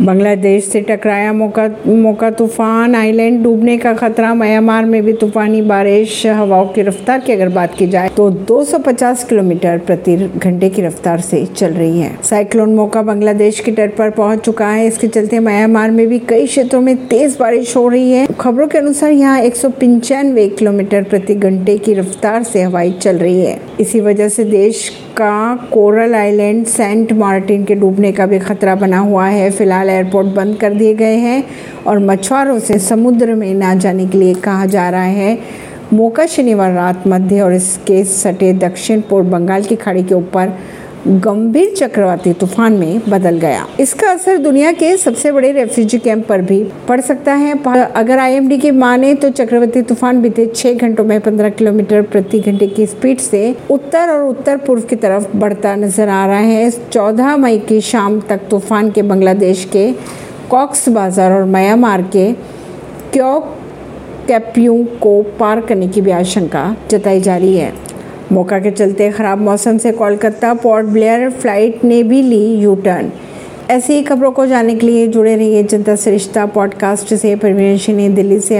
बांग्लादेश से टकराया मौका मौका तूफ़ान, आइलैंड डूबने का खतरा, म्यांमार में भी तूफानी बारिश, हवाओं की रफ्तार की अगर बात की जाए तो 250 किलोमीटर प्रति घंटे की रफ्तार से चल रही है। साइक्लोन मौका बांग्लादेश के तट पर पहुँच चुका है। इसके चलते म्यांमार में भी कई क्षेत्रों में तेज बारिश हो रही है। खबरों के अनुसार यहाँ एक सौ पंचानवे किलोमीटर प्रति घंटे की रफ्तार से हवाई चल रही है। इसी वजह से देश का कोरल आइलैंड सेंट मार्टिन के डूबने का भी खतरा बना हुआ है। फ़िलहाल एयरपोर्ट बंद कर दिए गए हैं और मछुआरों से समुद्र में ना जाने के लिए कहा जा रहा है। मौका शनिवार रात मध्य और इसके सटे दक्षिण पूर्व बंगाल की खाड़ी के ऊपर गंभीर चक्रवाती तूफ़ान में बदल गया। इसका असर दुनिया के सबसे बड़े रेफ्यूजी कैंप पर भी पड़ सकता है। अगर आईएमडी की माने तो चक्रवाती तूफ़ान बीते छह घंटों में 15 किलोमीटर प्रति घंटे की स्पीड से उत्तर और उत्तर पूर्व की तरफ़ बढ़ता नज़र आ रहा है। चौदह मई की शाम तक तूफ़ान के बांग्लादेश के कॉक्स बाज़ार और म्यांमार के क्योक कैप्यू को पार करने की भी आशंका जताई जा रही है। मौका के चलते ख़राब मौसम से कोलकाता, पोर्ट ब्लेयर फ़्लाइट ने भी ली यू टर्न ऐसी ही खबरों को जानने के लिए जुड़े रहिए जनता सरिश्ता पॉडकास्ट से। परवीन दिल्ली से